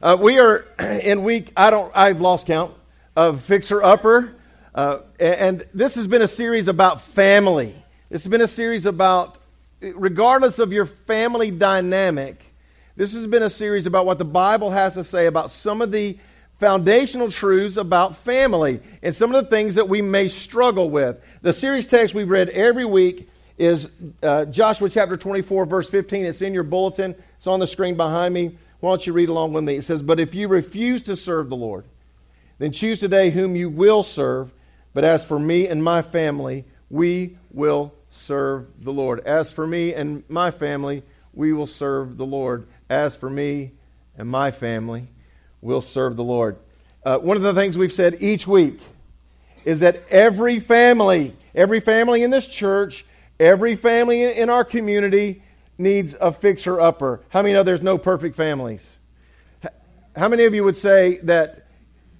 Uh, we are in week, I don't, I've lost count, of Fixer Upper. Uh, and this has been a series about family. This has been a series about, regardless of your family dynamic, this has been a series about what the Bible has to say about some of the foundational truths about family and some of the things that we may struggle with. The series text we've read every week is uh, Joshua chapter 24, verse 15. It's in your bulletin, it's on the screen behind me. Why don't you read along with me? It says, But if you refuse to serve the Lord, then choose today whom you will serve. But as for me and my family, we will serve the Lord. As for me and my family, we will serve the Lord. As for me and my family, we'll serve the Lord. Uh, one of the things we've said each week is that every family, every family in this church, every family in our community needs a fixer upper. How many know there's no perfect families? How many of you would say that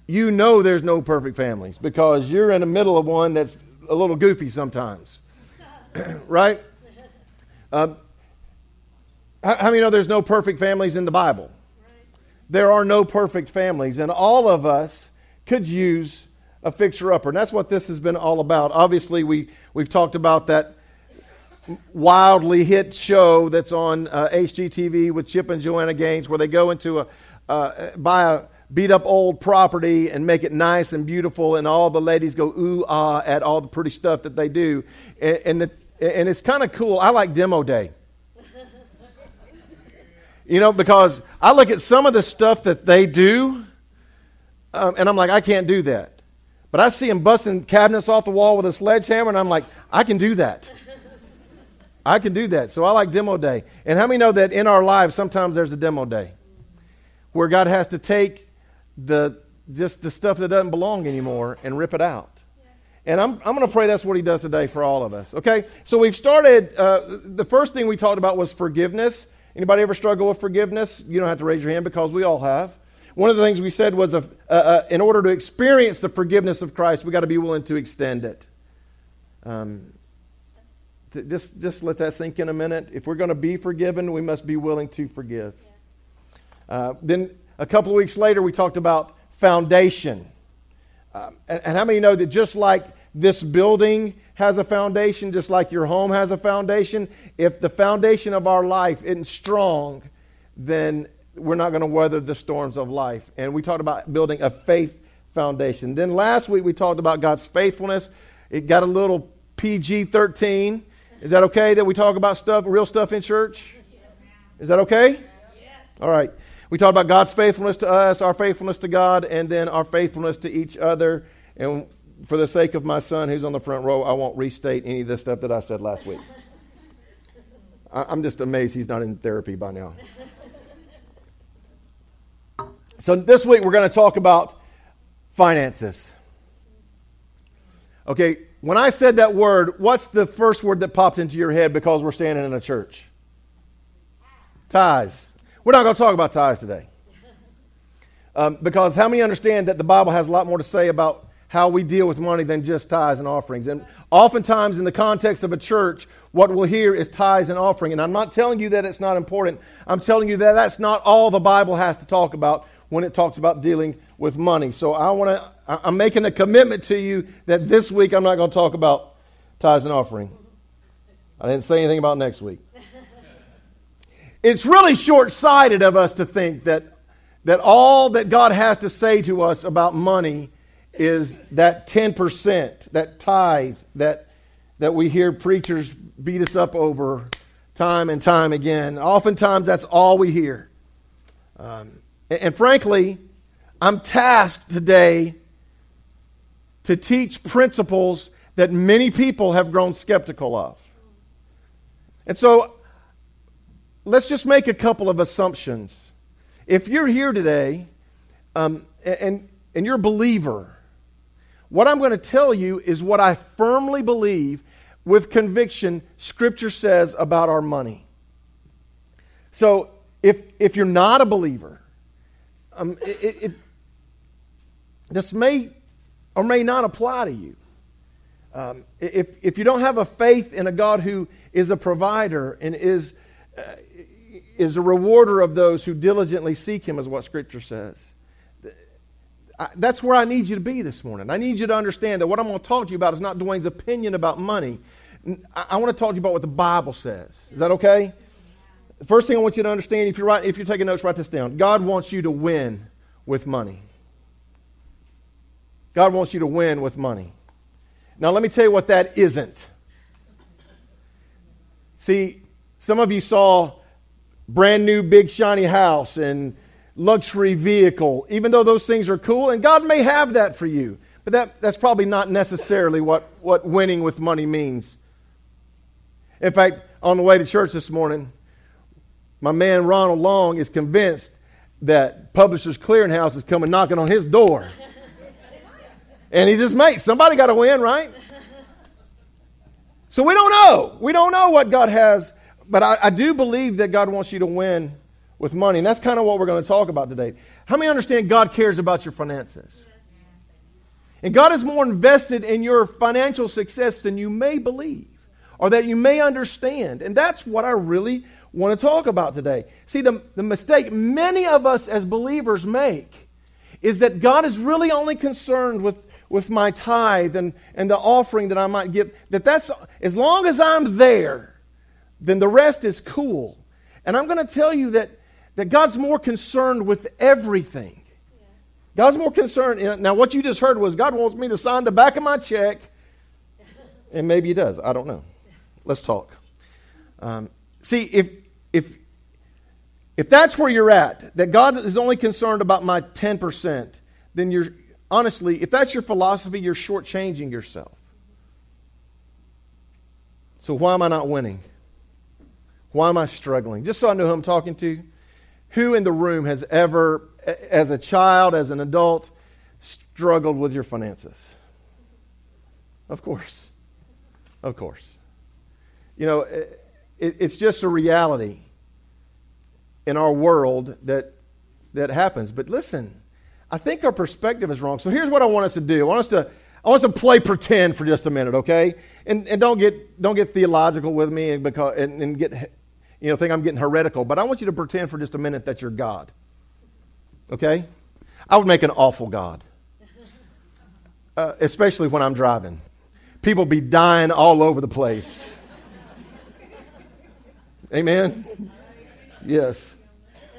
you know there's no perfect families because you're in the middle of one that's a little goofy sometimes? right? Um, how, many know there's no perfect families in the Bible? There are no perfect families, and all of us could use a fixer upper. And that's what this has been all about. Obviously, we, we've talked about that wildly hit show that's on uh, HGTV with Chip and Joanna Gaines, where they go into a uh, buy a beat up old property and make it nice and beautiful, and all the ladies go ooh ah at all the pretty stuff that they do, and and, the, and it's kind of cool. I like demo day. You know, because I look at some of the stuff that they do, um, and I'm like, I can't do that. But I see them busting cabinets off the wall with a sledgehammer, and I'm like, I can do that. I can do that. So I like demo day. And how many know that in our lives, sometimes there's a demo day where God has to take the just the stuff that doesn't belong anymore and rip it out. And I'm, I'm going to pray that's what he does today for all of us. Okay? So we've started, uh, the first thing we talked about was forgiveness. Anybody ever struggle with forgiveness? You don't have to raise your hand because we all have. One of the things we said was uh, uh, in order to experience the forgiveness of Christ, we got to be willing to extend it. Um, just, just let that sink in a minute. If we're going to be forgiven, we must be willing to forgive. Yes. Uh, then a couple of weeks later, we talked about foundation. Um, and, and how many know that just like this building has a foundation, just like your home has a foundation, if the foundation of our life isn't strong, then we're not going to weather the storms of life. And we talked about building a faith foundation. Then last week we talked about God's faithfulness. It got a little PG 13. Is that okay that we talk about stuff, real stuff in church? Is that okay? All right. We talked about God's faithfulness to us, our faithfulness to God, and then our faithfulness to each other. And for the sake of my son who's on the front row, I won't restate any of the stuff that I said last week. I'm just amazed he's not in therapy by now. So, this week we're going to talk about finances. Okay, when I said that word, what's the first word that popped into your head because we're standing in a church? Tithes. We're not going to talk about tithes today. Um, because how many understand that the Bible has a lot more to say about how we deal with money than just tithes and offerings? And oftentimes, in the context of a church, what we'll hear is tithes and offering. And I'm not telling you that it's not important. I'm telling you that that's not all the Bible has to talk about when it talks about dealing with money. So I want to I'm making a commitment to you that this week I'm not going to talk about tithes and offering. I didn't say anything about next week. It's really short sighted of us to think that, that all that God has to say to us about money is that 10%, that tithe that, that we hear preachers beat us up over time and time again. Oftentimes, that's all we hear. Um, and, frankly, I'm tasked today to teach principles that many people have grown skeptical of. And so let's just make a couple of assumptions. if you're here today um, and, and you're a believer, what I'm going to tell you is what I firmly believe with conviction Scripture says about our money. So if, if you're not a believer, um, it, it, this may or may not apply to you. Um, if, if you don't have a faith in a God who is a provider and is, uh, is a rewarder of those who diligently seek Him, is what Scripture says. I, that's where I need you to be this morning. I need you to understand that what I'm going to talk to you about is not Dwayne's opinion about money. I, I want to talk to you about what the Bible says. Is that okay? First thing I want you to understand, if you're, write, if you're taking notes, write this down. God wants you to win with money. God wants you to win with money. Now, let me tell you what that isn't. See, some of you saw brand new big shiny house and luxury vehicle, even though those things are cool, and God may have that for you. But that, that's probably not necessarily what, what winning with money means. In fact, on the way to church this morning, my man Ronald Long is convinced that Publishers Clearinghouse is coming knocking on his door. and he just makes somebody got to win, right? So we don't know. We don't know what God has, but I, I do believe that God wants you to win with money. And that's kind of what we're going to talk about today. How many understand God cares about your finances? And God is more invested in your financial success than you may believe or that you may understand. And that's what I really want to talk about today. See, the, the mistake many of us as believers make is that God is really only concerned with, with my tithe and, and the offering that I might give. That that's, as long as I'm there, then the rest is cool. And I'm going to tell you that, that God's more concerned with everything. God's more concerned. Now, what you just heard was God wants me to sign the back of my check, and maybe He does. I don't know. Let's talk. Um, see, if, if, if that's where you're at, that God is only concerned about my 10%, then you're, honestly, if that's your philosophy, you're shortchanging yourself. So why am I not winning? Why am I struggling? Just so I know who I'm talking to. Who in the room has ever, as a child, as an adult, struggled with your finances? Of course. Of course. You know, it, it's just a reality in our world that, that happens. But listen, I think our perspective is wrong. So here's what I want us to do. I want us to, I want us to play pretend for just a minute, okay? And, and don't, get, don't get theological with me and, because, and, and get, you know, think I'm getting heretical. But I want you to pretend for just a minute that you're God, okay? I would make an awful God, uh, especially when I'm driving. People be dying all over the place. Amen? Yes.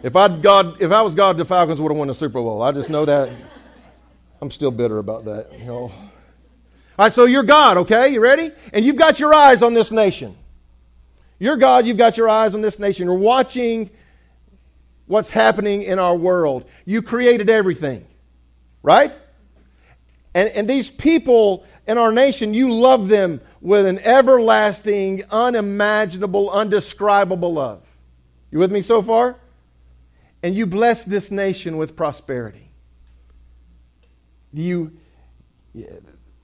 If I God, if I was God, the Falcons would have won the Super Bowl. I just know that. I'm still bitter about that. You know. All right, so you're God, okay? You ready? And you've got your eyes on this nation. You're God, you've got your eyes on this nation. You're watching what's happening in our world. You created everything, right? And, and these people in our nation, you love them with an everlasting, unimaginable, undescribable love. You with me so far? And you bless this nation with prosperity. You,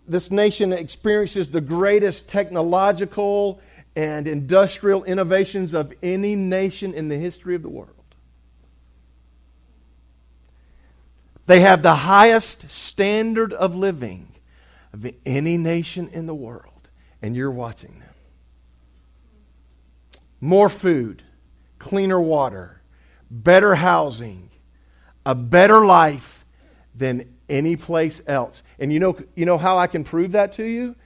this nation experiences the greatest technological and industrial innovations of any nation in the history of the world. They have the highest standard of living of any nation in the world, and you're watching them. More food, cleaner water, better housing, a better life than any place else. And you know, you know how I can prove that to you?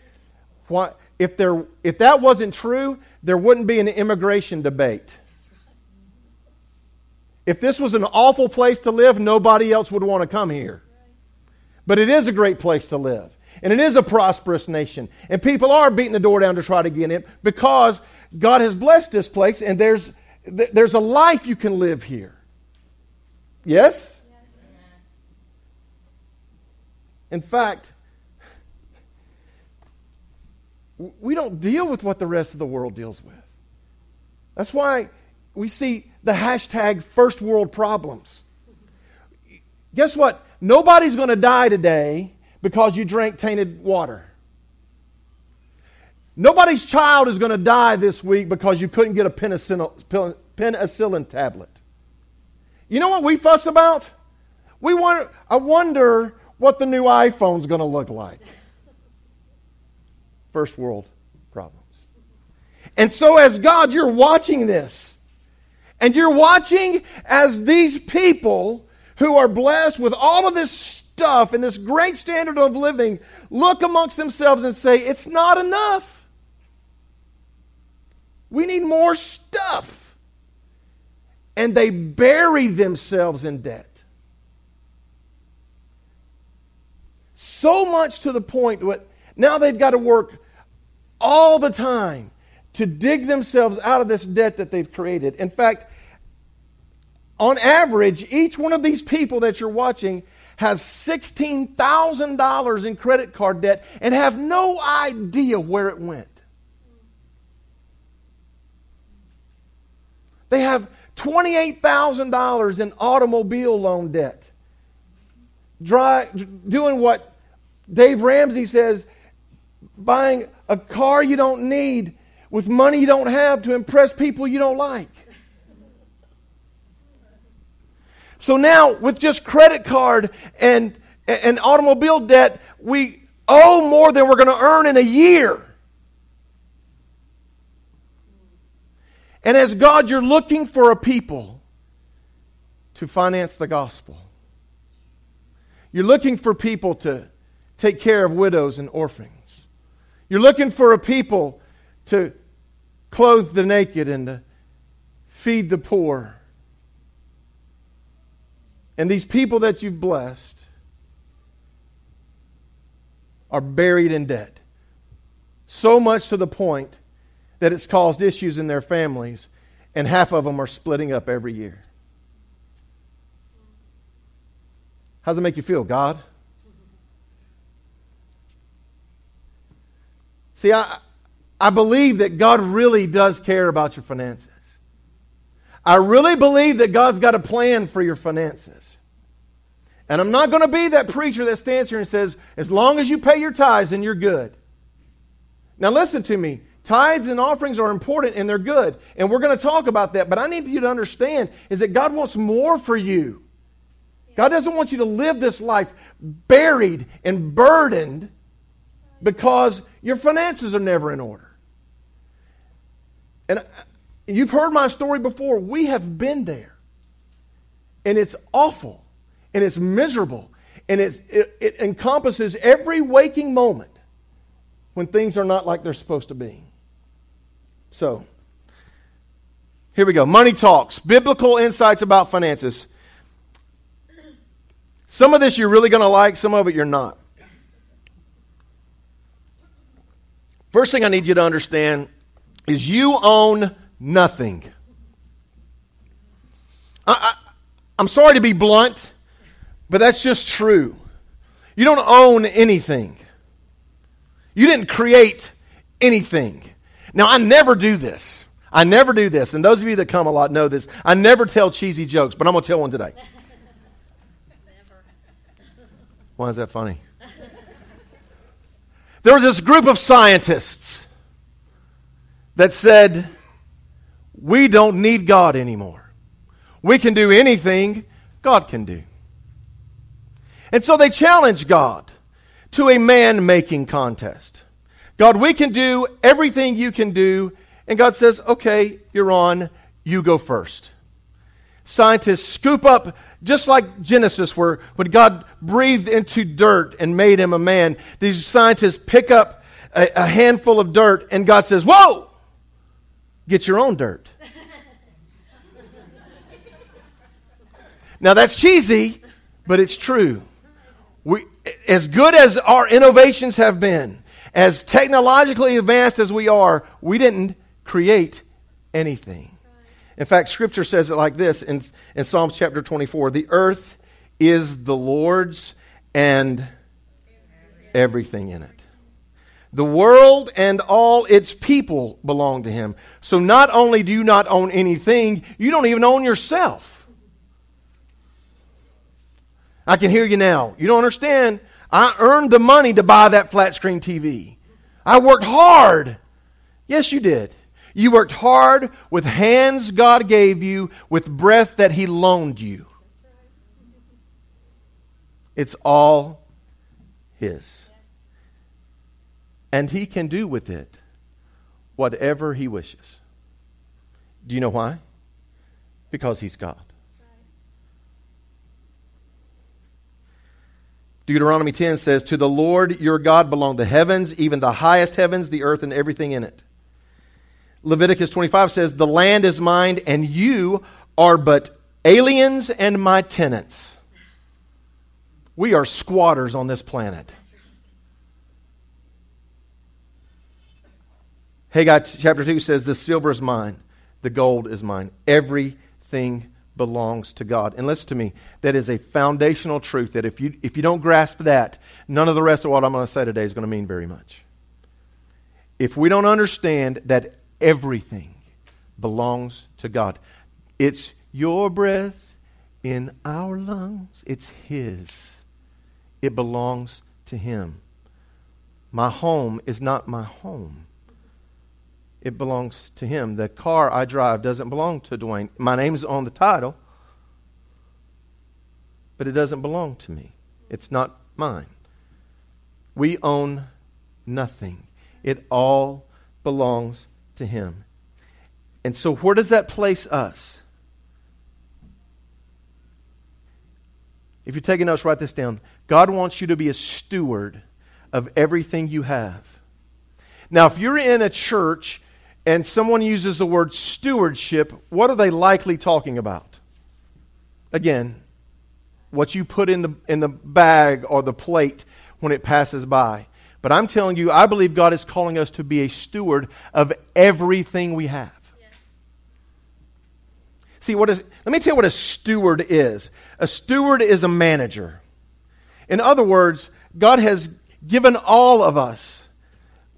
Why, if, there, if that wasn't true, there wouldn't be an immigration debate. If this was an awful place to live, nobody else would want to come here. But it is a great place to live. And it is a prosperous nation. And people are beating the door down to try to get in because God has blessed this place and there's, there's a life you can live here. Yes? In fact, we don't deal with what the rest of the world deals with. That's why we see the hashtag first world problems. guess what? Nobody's going to die today because you drank tainted water. Nobody's child is going to die this week because you couldn't get a penicillin, penicillin tablet. You know what we fuss about? We want, I wonder what the new iPhone's going to look like. First world problems. And so, as God, you're watching this. And you're watching as these people who are blessed with all of this stuff and this great standard of living look amongst themselves and say, It's not enough. We need more stuff. And they bury themselves in debt. So much to the point that now they've got to work all the time to dig themselves out of this debt that they've created. In fact, on average, each one of these people that you're watching has $16,000 in credit card debt and have no idea where it went. They have $28,000 in automobile loan debt. Dry, doing what Dave Ramsey says buying a car you don't need with money you don't have to impress people you don't like. So now, with just credit card and, and automobile debt, we owe more than we're going to earn in a year. And as God, you're looking for a people to finance the gospel. You're looking for people to take care of widows and orphans. You're looking for a people to clothe the naked and to feed the poor. And these people that you've blessed are buried in debt. So much to the point that it's caused issues in their families, and half of them are splitting up every year. How does it make you feel, God? See, I, I believe that God really does care about your finances. I really believe that God's got a plan for your finances. And I'm not going to be that preacher that stands here and says, as long as you pay your tithes, then you're good. Now, listen to me. Tithes and offerings are important and they're good. And we're going to talk about that. But I need you to understand is that God wants more for you. God doesn't want you to live this life buried and burdened because your finances are never in order. You've heard my story before. We have been there. And it's awful. And it's miserable. And it's, it, it encompasses every waking moment when things are not like they're supposed to be. So, here we go. Money talks, biblical insights about finances. Some of this you're really going to like, some of it you're not. First thing I need you to understand is you own nothing. I, am sorry to be blunt, but that's just true. You don't own anything. You didn't create anything. Now, I never do this. I never do this. And those of you that come a lot know this. I never tell cheesy jokes, but I'm going to tell one today. Why is that funny? There was this group of scientists that said, We don't need God anymore. We can do anything God can do. And so they challenge God to a man making contest. God, we can do everything you can do. And God says, Okay, you're on. You go first. Scientists scoop up just like Genesis, where when God breathed into dirt and made him a man, these scientists pick up a, a handful of dirt, and God says, Whoa, get your own dirt. now that's cheesy, but it's true. We, as good as our innovations have been, as technologically advanced as we are, we didn't create anything. In fact, Scripture says it like this in, in Psalms chapter 24 The earth is the Lord's and everything in it. The world and all its people belong to him. So not only do you not own anything, you don't even own yourself. I can hear you now. You don't understand. I earned the money to buy that flat screen TV. I worked hard. Yes, you did. You worked hard with hands God gave you, with breath that He loaned you. It's all His. And He can do with it whatever He wishes. Do you know why? Because He's God. Deuteronomy 10 says, To the Lord your God belong the heavens, even the highest heavens, the earth, and everything in it. Leviticus 25 says, The land is mine, and you are but aliens and my tenants. We are squatters on this planet. Haggai chapter 2 says, The silver is mine, the gold is mine. Everything belongs to God. And listen to me, that is a foundational truth that if you, if you don't grasp that, none of the rest of what I'm going to say today is going to mean very much. If we don't understand that everything belongs to God, it's your breath in our lungs, it's His. It belongs to Him. My home is not my home it belongs to him. The car I drive doesn't belong to Dwayne. My name is on the title, but it doesn't belong to me. It's not mine. We own nothing, it all belongs to him. And so, where does that place us? If you're taking notes, write this down. God wants you to be a steward of everything you have. Now, if you're in a church and someone uses the word stewardship, what are they likely talking about? Again, what you put in the, in the bag or the plate when it passes by. But I'm telling you, I believe God is calling us to be a steward of everything we have. Yes. See, what is, let me tell you what a steward is. A steward is a manager. In other words, God has given all of us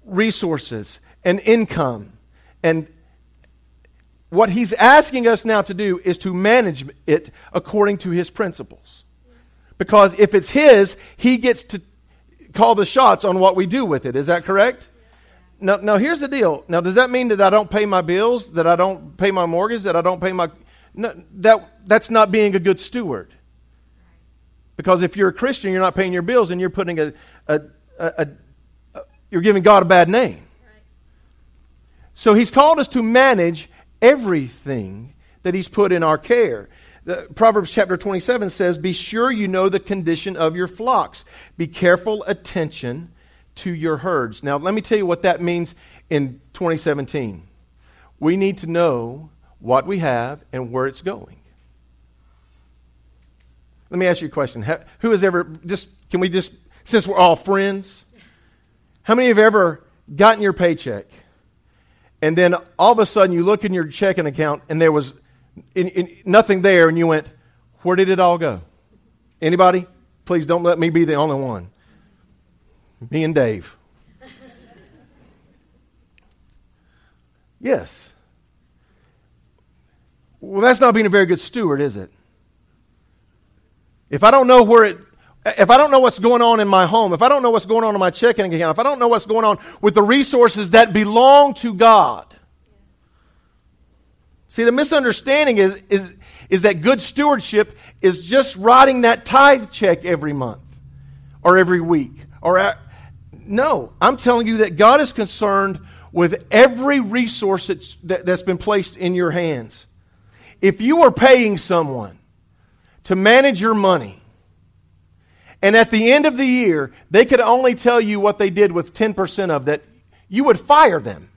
resources and income and what he's asking us now to do is to manage it according to his principles. Because if it's his, he gets to call the shots on what we do with it. Is that correct? Now, now here's the deal. Now, does that mean that I don't pay my bills, that I don't pay my mortgage, that I don't pay my. No, that, that's not being a good steward. Because if you're a Christian, you're not paying your bills and you're putting a, a, a, a you're giving God a bad name. So he's called us to manage everything that he's put in our care. The, Proverbs chapter 27 says, Be sure you know the condition of your flocks. Be careful attention to your herds. Now, let me tell you what that means in 2017. We need to know what we have and where it's going. Let me ask you a question. Who has ever, just, can we just, since we're all friends, how many have ever gotten your paycheck and then all of a sudden you look in your checking account and there was in, in, nothing there, and you went, Where did it all go? Anybody? Please don't let me be the only one. Me and Dave. yes. Well, that's not being a very good steward, is it? If I don't know where it if I don't know what's going on in my home, if I don't know what's going on in my checking account, if I don't know what's going on with the resources that belong to God. See, the misunderstanding is, is, is that good stewardship is just writing that tithe check every month or every week. Or at, no, I'm telling you that God is concerned with every resource that's, that, that's been placed in your hands. If you are paying someone to manage your money, and at the end of the year, they could only tell you what they did with 10% of that, you would fire them.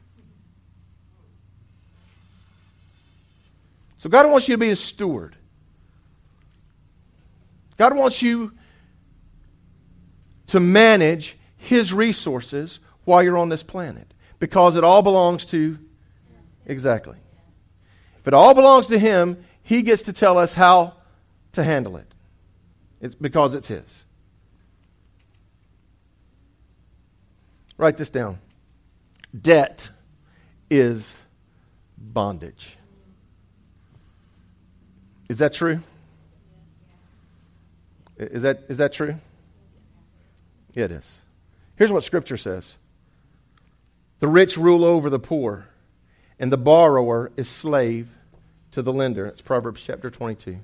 So God wants you to be a steward. God wants you to manage His resources while you're on this planet because it all belongs to. Exactly. If it all belongs to Him, He gets to tell us how to handle it. It's because it's His. Write this down. Debt is bondage. Is that true? Is that, is that true? Yeah, it is. Here's what Scripture says The rich rule over the poor, and the borrower is slave to the lender. It's Proverbs chapter 22.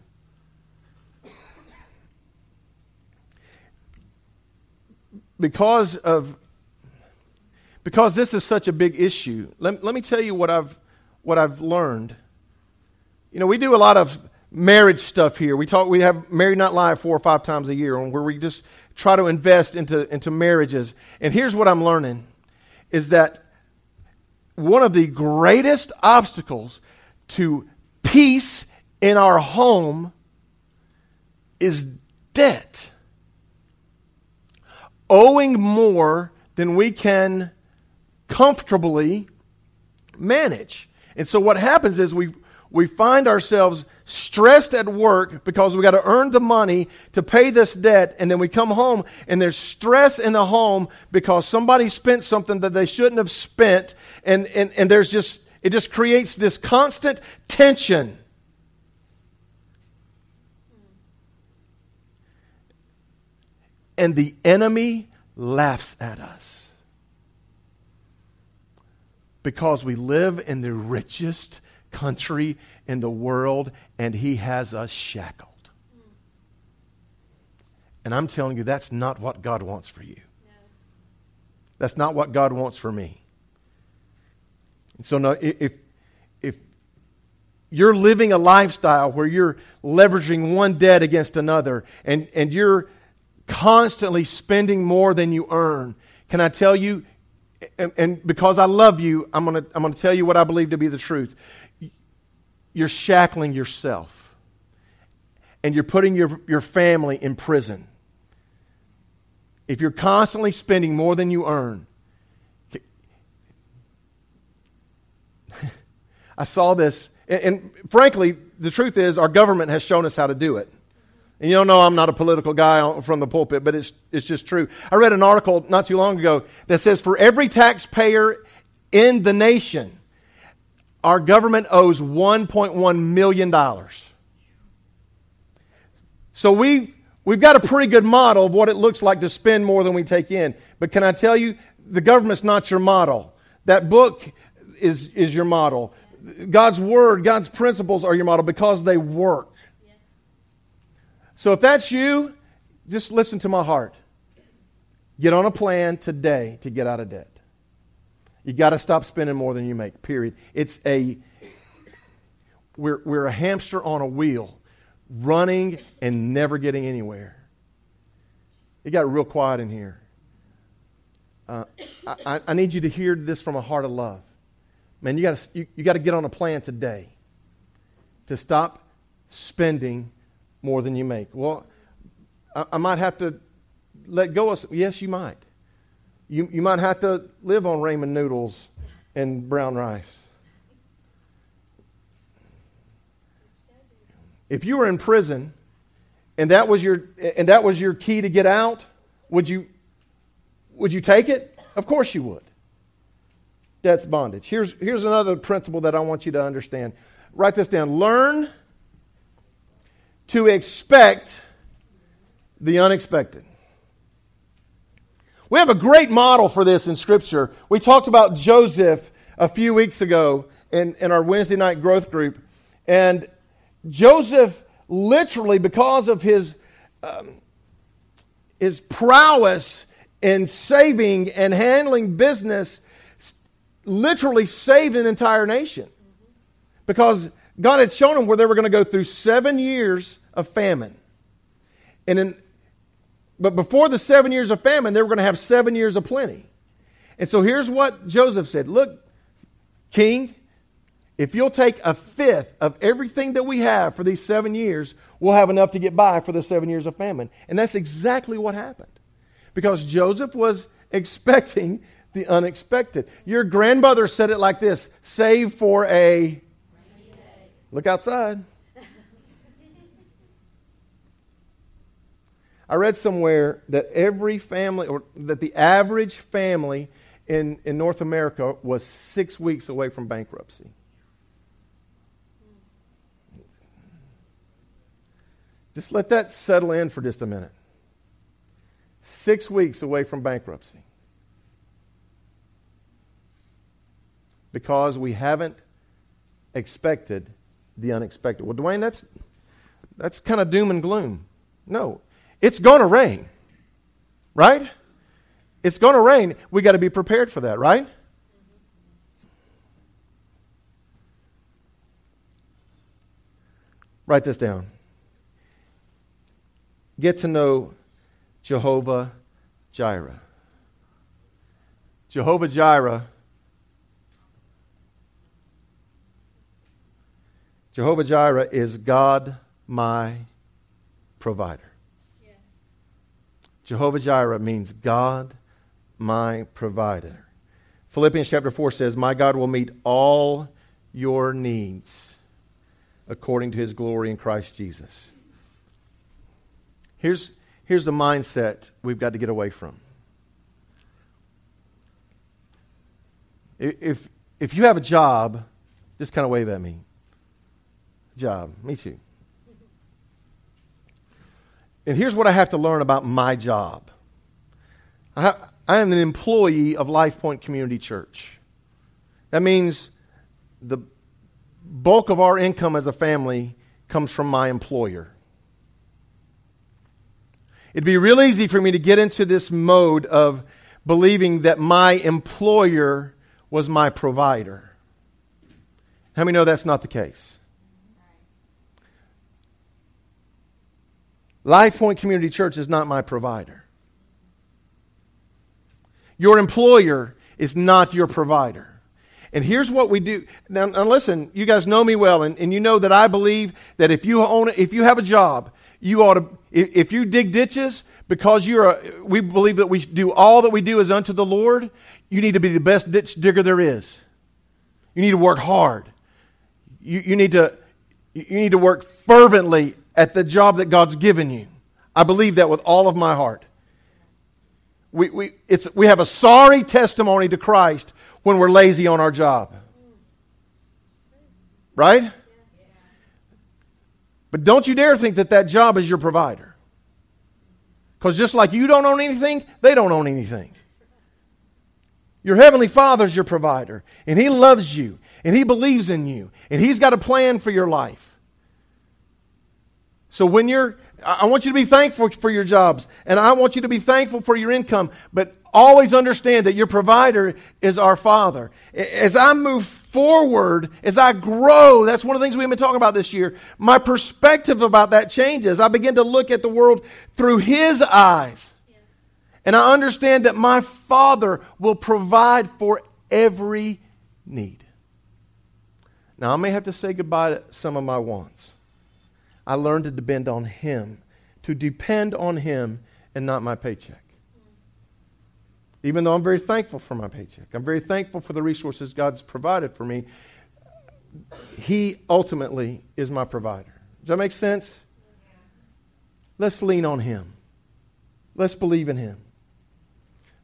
Because of because this is such a big issue, let, let me tell you what I've what I've learned. You know, we do a lot of marriage stuff here. We talk we have Married Not Live four or five times a year where we just try to invest into, into marriages. And here's what I'm learning is that one of the greatest obstacles to peace in our home is debt. Owing more than we can comfortably manage. And so what happens is we we find ourselves stressed at work because we got to earn the money to pay this debt and then we come home and there's stress in the home because somebody spent something that they shouldn't have spent and, and, and there's just it just creates this constant tension and the enemy laughs at us because we live in the richest country in the world, and He has us shackled. And I'm telling you, that's not what God wants for you. That's not what God wants for me. And so, no, if, if you're living a lifestyle where you're leveraging one debt against another and, and you're constantly spending more than you earn, can I tell you, and, and because I love you, I'm going to I'm going to tell you what I believe to be the truth you're shackling yourself and you're putting your, your family in prison. If you're constantly spending more than you earn, I saw this, and, and, frankly, the truth is, our government has shown us how to do it. And you don't know I'm not a political guy from the pulpit, but it's, it's just true. I read an article not too long ago that says for every taxpayer in the nation, our government owes $1.1 million. So we, we've got a pretty good model of what it looks like to spend more than we take in. But can I tell you, the government's not your model. That book is, is your model. God's word, God's principles are your model because they work. So if that's you, just listen to my heart. Get on a plan today to get out of debt. You got to stop spending more than you make, period. It's a, we're, we're a hamster on a wheel, running and never getting anywhere. It got real quiet in here. Uh, I, I, need you to hear this from a heart of love. Man, you got you, you to get on a plan today to stop spending more than you make. Well, I, I might have to let go of. Yes, you might. You, you might have to live on ramen noodles and brown rice. If you were in prison and that was your, and that was your key to get out, would you, would you take it? Of course you would. That's bondage. Here's, here's another principle that I want you to understand. Write this down. Learn to expect the unexpected. We have a great model for this in Scripture. We talked about Joseph a few weeks ago in, in our Wednesday night growth group. And Joseph, literally, because of his, um, his prowess in saving and handling business, literally saved an entire nation. Because God had shown him where they were going to go through seven years of famine. And in but before the seven years of famine, they were going to have seven years of plenty. And so here's what Joseph said Look, King, if you'll take a fifth of everything that we have for these seven years, we'll have enough to get by for the seven years of famine. And that's exactly what happened. Because Joseph was expecting the unexpected. Your grandmother said it like this save for a. Look outside. I read somewhere that every family, or that the average family in, in North America was six weeks away from bankruptcy. Just let that settle in for just a minute. Six weeks away from bankruptcy. Because we haven't expected the unexpected. Well, Dwayne, that's, that's kind of doom and gloom. No, it's going to rain, right? It's going to rain. We got to be prepared for that, right? Write this down. Get to know Jehovah Jireh. Jehovah Jireh. Jehovah Jireh is God my provider. Jehovah Jireh means God my provider. Philippians chapter 4 says, My God will meet all your needs according to his glory in Christ Jesus. Here's, here's the mindset we've got to get away from. If, if you have a job, just kind of wave at me. Job, me too. And here's what I have to learn about my job. I, I am an employee of Life Point Community Church. That means the bulk of our income as a family comes from my employer. It'd be real easy for me to get into this mode of believing that my employer was my provider. How many know that's not the case? Life Point Community Church is not my provider. Your employer is not your provider. And here's what we do. Now, now listen, you guys know me well, and, and you know that I believe that if you own, if you have a job, you ought to, if, if you dig ditches, because you're a, we believe that we do all that we do is unto the Lord, you need to be the best ditch digger there is. You need to work hard. You, you, need to, you need to work fervently at the job that God's given you. I believe that with all of my heart. We, we, it's, we have a sorry testimony to Christ when we're lazy on our job. Right? But don't you dare think that that job is your provider. Because just like you don't own anything, they don't own anything. Your heavenly Father's your provider, and He loves you, and He believes in you, and He's got a plan for your life. So when you're, I want you to be thankful for your jobs, and I want you to be thankful for your income, but always understand that your provider is our Father. As I move forward, as I grow, that's one of the things we've been talking about this year. My perspective about that changes. I begin to look at the world through His eyes. And I understand that my Father will provide for every need. Now, I may have to say goodbye to some of my wants. I learned to depend on Him, to depend on Him and not my paycheck even though I'm very thankful for my paycheck. I'm very thankful for the resources God's provided for me. He ultimately is my provider. Does that make sense? Let's lean on Him. Let's believe in Him.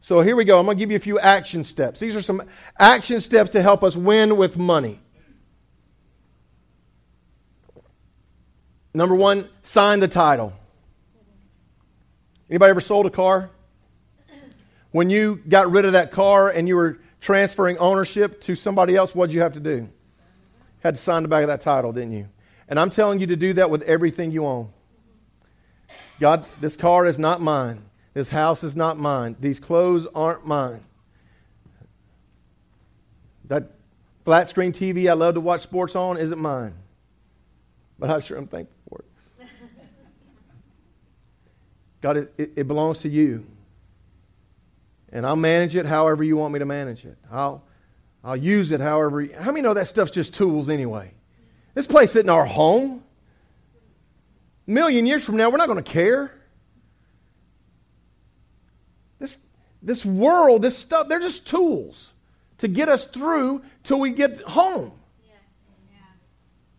So here we go. I'm going to give you a few action steps. These are some action steps to help us win with money. Number one, sign the title. Anybody ever sold a car? When you got rid of that car and you were transferring ownership to somebody else, what'd you have to do? Had to sign the back of that title, didn't you? And I'm telling you to do that with everything you own. God, this car is not mine. This house is not mine. These clothes aren't mine. That flat screen TV I love to watch sports on isn't mine. But I sure am thankful for it. God, it, it, belongs to you and I'll manage it however you want me to manage it. I'll, I'll use it however. You, how many know that stuff's just tools anyway? This place isn't our home. A million years from now, we're not going to care. This, this world, this stuff, they're just tools to get us through till we get home.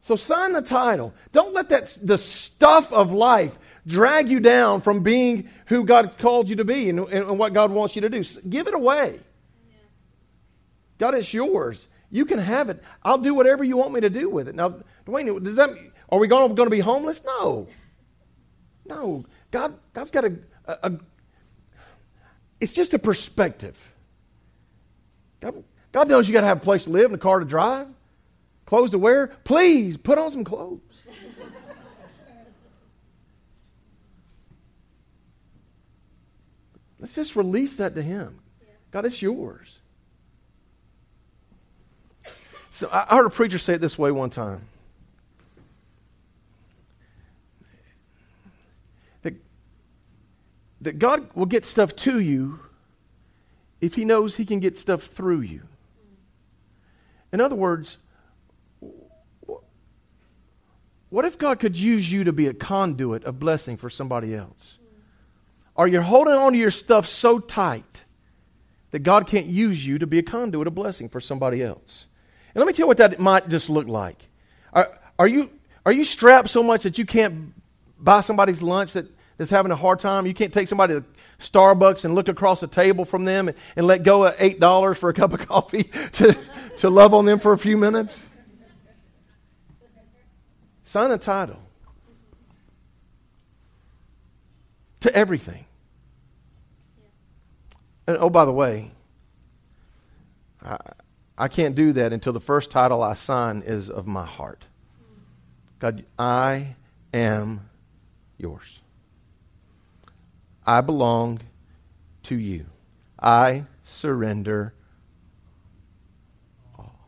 So sign the title. Don't let that the stuff of life drag you down from being who God called you to be and, and what God wants you to do. Give it away. God, it's yours. You can have it. I'll do whatever you want me to do with it. Now, Dwayne, does that are we going, going to be homeless? No. No, God, God's got a, a, a it's just a perspective. God, God knows you got to have a place to live and a car to drive, clothes to wear. Please put on some clothes. Let's just release that to Him. God, it's yours. So I heard a preacher say it this way one time. That, that God will get stuff to you if He knows He can get stuff through you. In other words, what if God could use you to be a conduit of blessing for somebody else? Are you holding on to your stuff so tight that God can't use you to be a conduit of blessing for somebody else? And let me tell you what that might just look like. Are, are, you, are you strapped so much that you can't buy somebody's lunch that, that's having a hard time? You can't take somebody to Starbucks and look across the table from them and, and let go of $8 for a cup of coffee to, to love on them for a few minutes? Sign a title to everything. And oh, by the way, I, I can't do that until the first title I sign is of my heart. God, I am yours. I belong to you. I surrender all.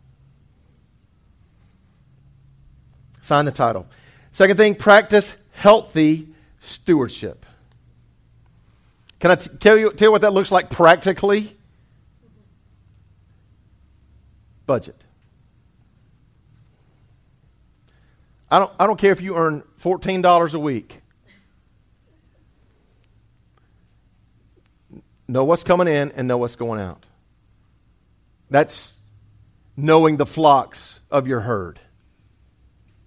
Sign the title. Second thing, practice healthy stewardship. Can I t- tell, you, tell you what that looks like practically? Budget. I don't, I don't care if you earn $14 a week. Know what's coming in and know what's going out. That's knowing the flocks of your herd.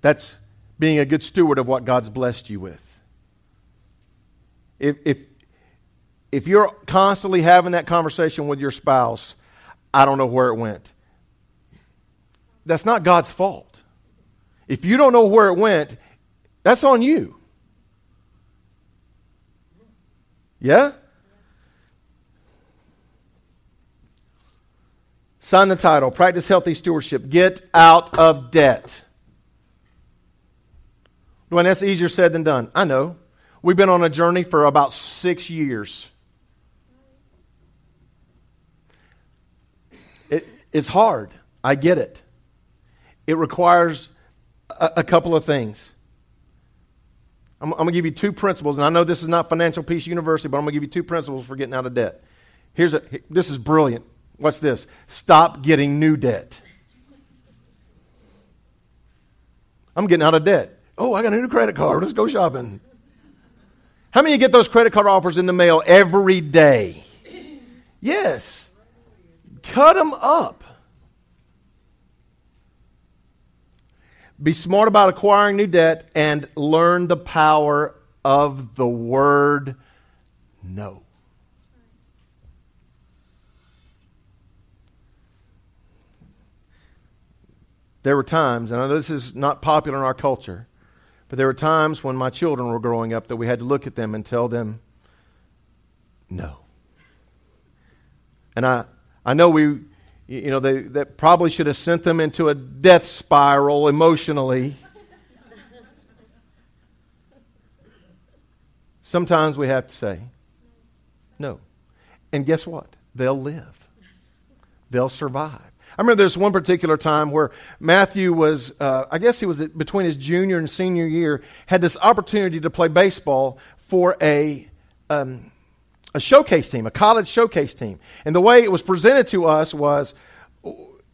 That's being a good steward of what God's blessed you with. If, if, if you're constantly having that conversation with your spouse, I don't know where it went. That's not God's fault. If you don't know where it went, that's on you. Yeah? Sign the title Practice Healthy Stewardship. Get out of debt. Dwayne, that's easier said than done. I know. We've been on a journey for about six years. It's hard. I get it. It requires a, a couple of things. I'm, I'm going to give you two principles, and I know this is not Financial Peace University, but I'm going to give you two principles for getting out of debt. Here's a, this is brilliant. What's this? Stop getting new debt. I'm getting out of debt. Oh, I got a new credit card. Let's go shopping. How many get those credit card offers in the mail every day? Yes. Cut them up. Be smart about acquiring new debt and learn the power of the word no. There were times, and I know this is not popular in our culture, but there were times when my children were growing up that we had to look at them and tell them no. And I, I know we, you know, they, that probably should have sent them into a death spiral emotionally. Sometimes we have to say, no. And guess what? They'll live, they'll survive. I remember there's one particular time where Matthew was, uh, I guess he was between his junior and senior year, had this opportunity to play baseball for a, um, a showcase team, a college showcase team. And the way it was presented to us was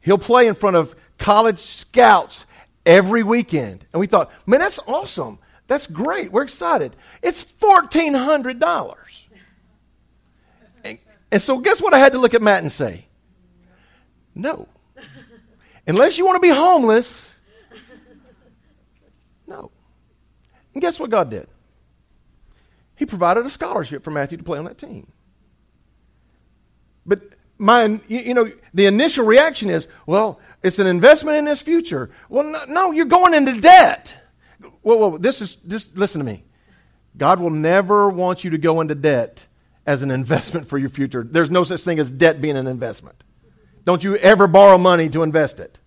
he'll play in front of college scouts every weekend. And we thought, man, that's awesome. That's great. We're excited. It's $1,400. And, and so, guess what I had to look at Matt and say? No. Unless you want to be homeless, no. And guess what God did? He provided a scholarship for Matthew to play on that team. But my, you know, the initial reaction is, well, it's an investment in his future. Well, no, you're going into debt. Well, well, this is, this, listen to me. God will never want you to go into debt as an investment for your future. There's no such thing as debt being an investment. Don't you ever borrow money to invest it,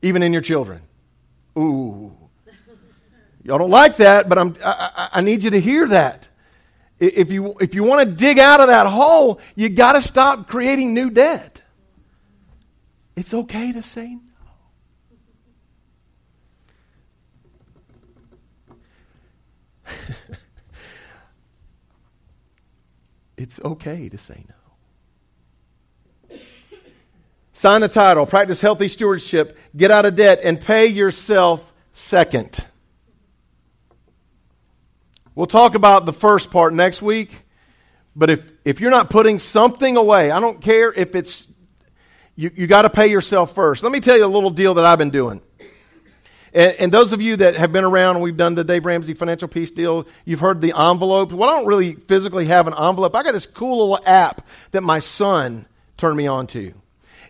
even in your children. Ooh. Y'all don't like that, but I'm, I, I need you to hear that. If you, if you want to dig out of that hole, you got to stop creating new debt. It's okay to say no. it's okay to say no. Sign the title, practice healthy stewardship, get out of debt, and pay yourself second. We'll talk about the first part next week. But if, if you're not putting something away, I don't care if it's, you, you got to pay yourself first. Let me tell you a little deal that I've been doing. And, and, those of you that have been around and we've done the Dave Ramsey financial peace deal, you've heard the envelope. Well, I don't really physically have an envelope. I got this cool little app that my son turned me on to.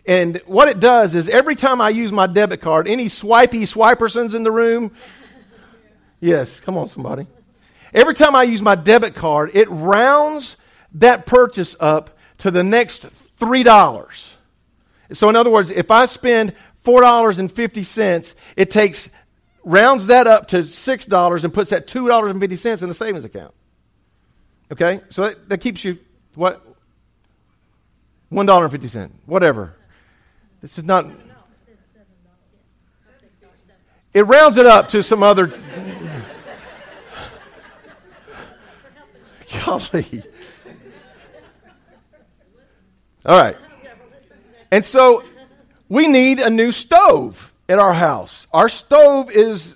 And what it does is every time I use my debit card, any swipey swipersons in the room? Yes, come on, somebody. Every time I use my debit card, it rounds that purchase up to the next $3. So, in other words, if I spend $4.50, it takes, rounds that up to $6 and puts that $2.50 in the savings account. Okay? So that, that keeps you, what? $1.50, whatever. This is not. It rounds it up to some other Golly. All right. And so we need a new stove in our house. Our stove is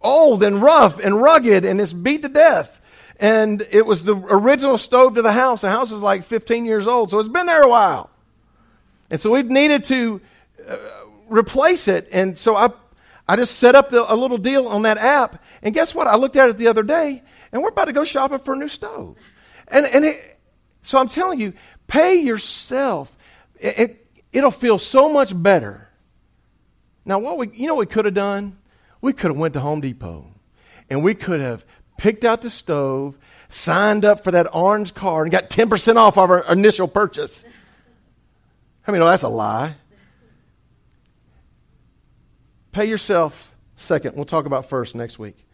old and rough and rugged and it's beat to death. And it was the original stove to the house. The house is like 15 years old, so it's been there a while. And so we've needed to uh, replace it. And so I, I just set up the, a little deal on that app. And guess what? I looked at it the other day and we're about to go shopping for a new stove. And, and it, so I'm telling you, pay yourself. It, it, will feel so much better. Now, what we, you know what we could have done? We could have went to Home Depot and we could have picked out the stove, signed up for that orange card, and got 10% off our initial purchase. I mean, no, that's a lie. Pay yourself second. We'll talk about first next week.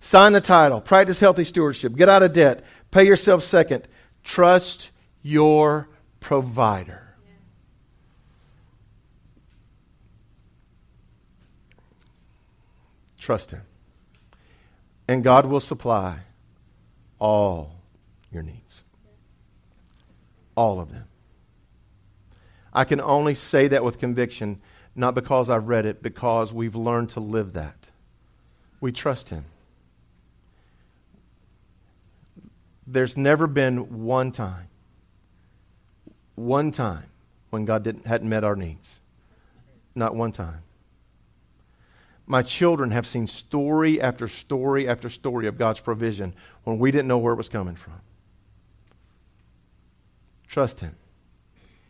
Sign the title. Practice healthy stewardship. Get out of debt. Pay yourself second. Trust your provider. Trust Him. And God will supply all your needs. All of them. I can only say that with conviction, not because I've read it, because we've learned to live that. We trust Him. There's never been one time, one time when God didn't, hadn't met our needs. Not one time. My children have seen story after story after story of God's provision when we didn't know where it was coming from. Trust Him.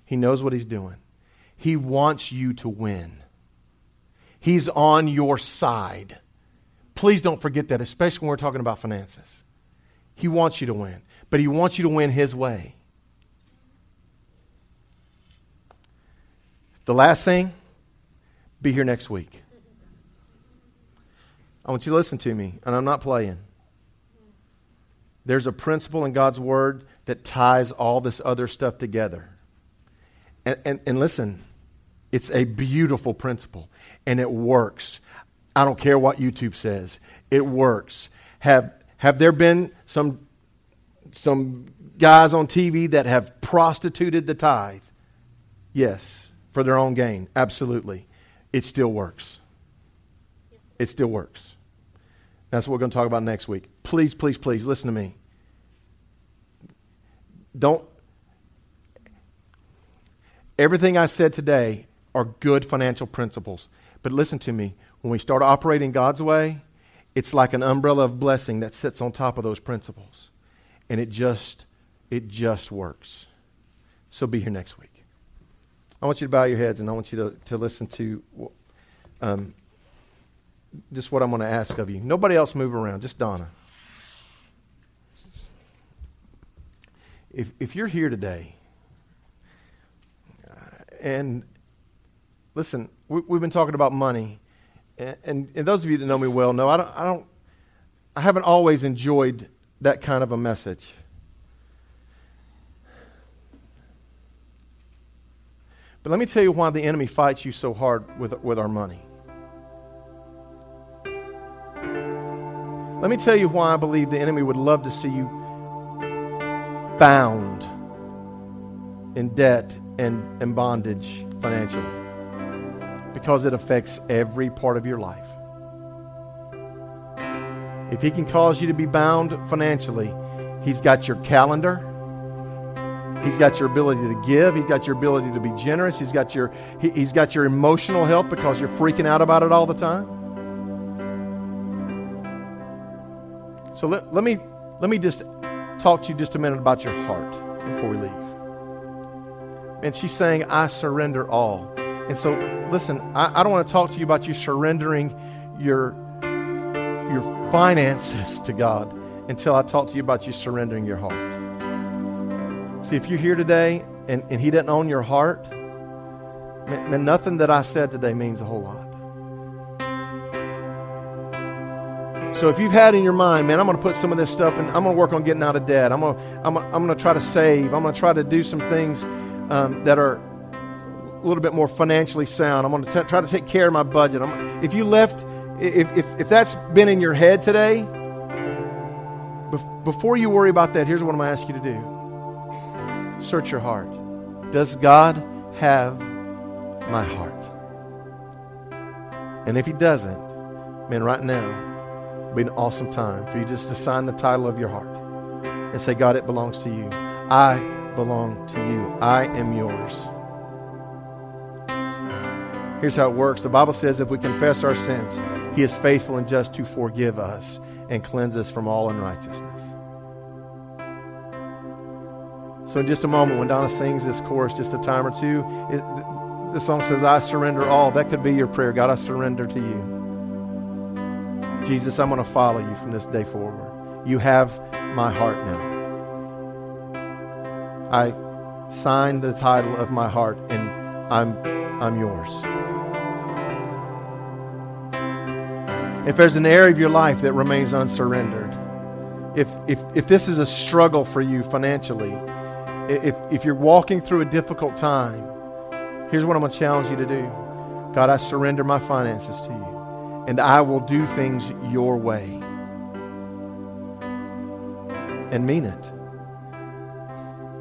He knows what He's doing. He wants you to win. He's on your side. Please don't forget that, especially when we're talking about finances. He wants you to win, but He wants you to win His way. The last thing, be here next week. I want you to listen to me, and I'm not playing. There's a principle in God's Word that ties all this other stuff together. And, and, and listen, it's a beautiful principle, and it works. I don't care what YouTube says, it works. Have have there been some, some guys on TV that have prostituted the tithe? Yes, for their own gain. Absolutely. It still works. It still works. That's what we're going to talk about next week. Please, please, please listen to me. Don't. Everything I said today are good financial principles. But listen to me. When we start operating God's way, it's like an umbrella of blessing that sits on top of those principles. And it just, it just works. So be here next week. I want you to bow your heads and I want you to, to listen to um, just what I'm going to ask of you. Nobody else move around, just Donna. If, if you're here today, uh, and listen, we, have been talking about money, and, and, those of you that know me well know I don't, I don't, I haven't always enjoyed that kind of a message. But let me tell you why the enemy fights you so hard with, with our money. Let me tell you why I believe the enemy would love to see you bound in debt and, and bondage financially because it affects every part of your life. If he can cause you to be bound financially, he's got your calendar. He's got your ability to give. He's got your ability to be generous. He's got your, he, has got your emotional health because you're freaking out about it all the time. So let, let, me, let me just talk to you just a minute about your heart before we leave. And she's saying, I surrender all. And so, listen, I, I don't want to talk to you about you surrendering your, your finances to God until I talk to you about you surrendering your heart. See, if you're here today and, and He doesn't own your heart, man, man, nothing that I said today means a whole lot. So if you've had in your mind, man, I'm going to put some of this stuff and I'm going to work on getting out of debt. I'm going to, I'm, I'm going to try to save. I'm going to try to do some things um, that are a little bit more financially sound. I'm going to t- try to take care of my budget. I'm, if you left, if, if, if that's been in your head today, bef- before you worry about that, here's what I'm going to ask you to do search your heart. Does God have my heart? And if He doesn't, man, right now, be an awesome time for you just to sign the title of your heart and say, God, it belongs to you. I belong to you. I am yours. Here's how it works the Bible says if we confess our sins, He is faithful and just to forgive us and cleanse us from all unrighteousness. So, in just a moment, when Donna sings this chorus, just a time or two, it, the song says, I surrender all. That could be your prayer. God, I surrender to you. Jesus, I'm going to follow you from this day forward. You have my heart now. I signed the title of my heart and I'm I'm yours. If there's an area of your life that remains unsurrendered, if if if this is a struggle for you financially, if if you're walking through a difficult time, here's what I'm going to challenge you to do. God, I surrender my finances to you and I will do things your way. And mean it.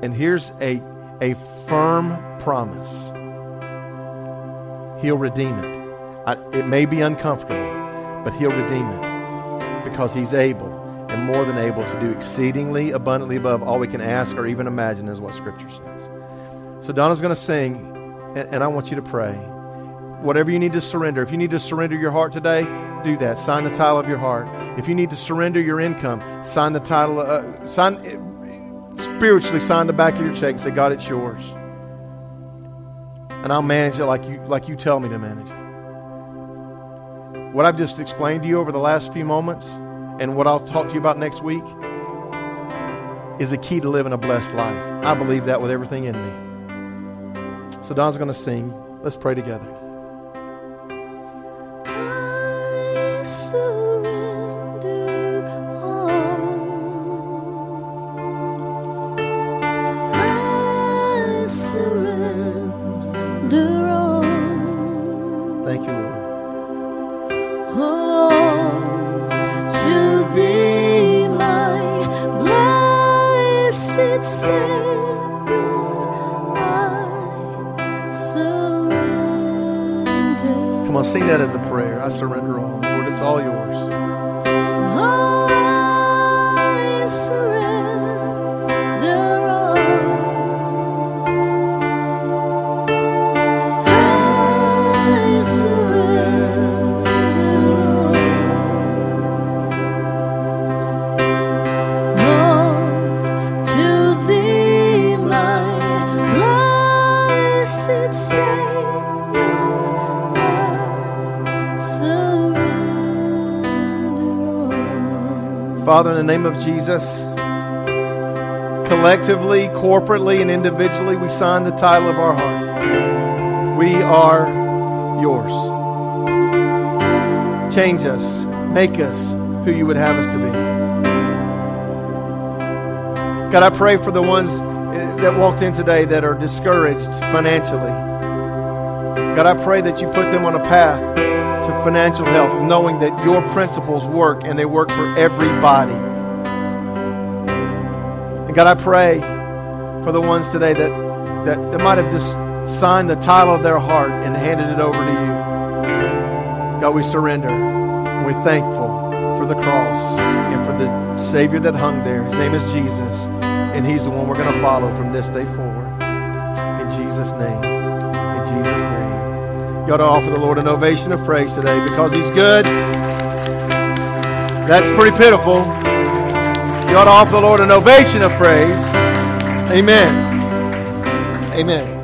And here's a, a firm promise He'll redeem it. I, it may be uncomfortable, but He'll redeem it because He's able and more than able to do exceedingly abundantly above all we can ask or even imagine, is what Scripture says. So Donna's going to sing, and, and I want you to pray whatever you need to surrender. If you need to surrender your heart today, do that. Sign the title of your heart. If you need to surrender your income, sign the title. Uh, sign spiritually. Sign the back of your check and say, God, it's yours, and I'll manage it like you like you tell me to manage it. What I've just explained to you over the last few moments, and what I'll talk to you about next week, is a key to living a blessed life. I believe that with everything in me. So Don's going to sing. Let's pray together. Surrender all. Lord, it's all yours. The name of Jesus, collectively, corporately, and individually, we sign the title of our heart. We are yours. Change us, make us who you would have us to be. God, I pray for the ones eh, that walked in today that are discouraged financially. God, I pray that you put them on a path to financial health, knowing that your principles work and they work for everybody. And God, I pray for the ones today that, that, that might have just signed the title of their heart and handed it over to you. God, we surrender. We're thankful for the cross and for the Savior that hung there. His name is Jesus, and He's the one we're going to follow from this day forward. In Jesus' name. In Jesus' name. You ought to offer the Lord an ovation of praise today because He's good. That's pretty pitiful. Ought to offer the Lord an ovation of praise. Amen. Amen.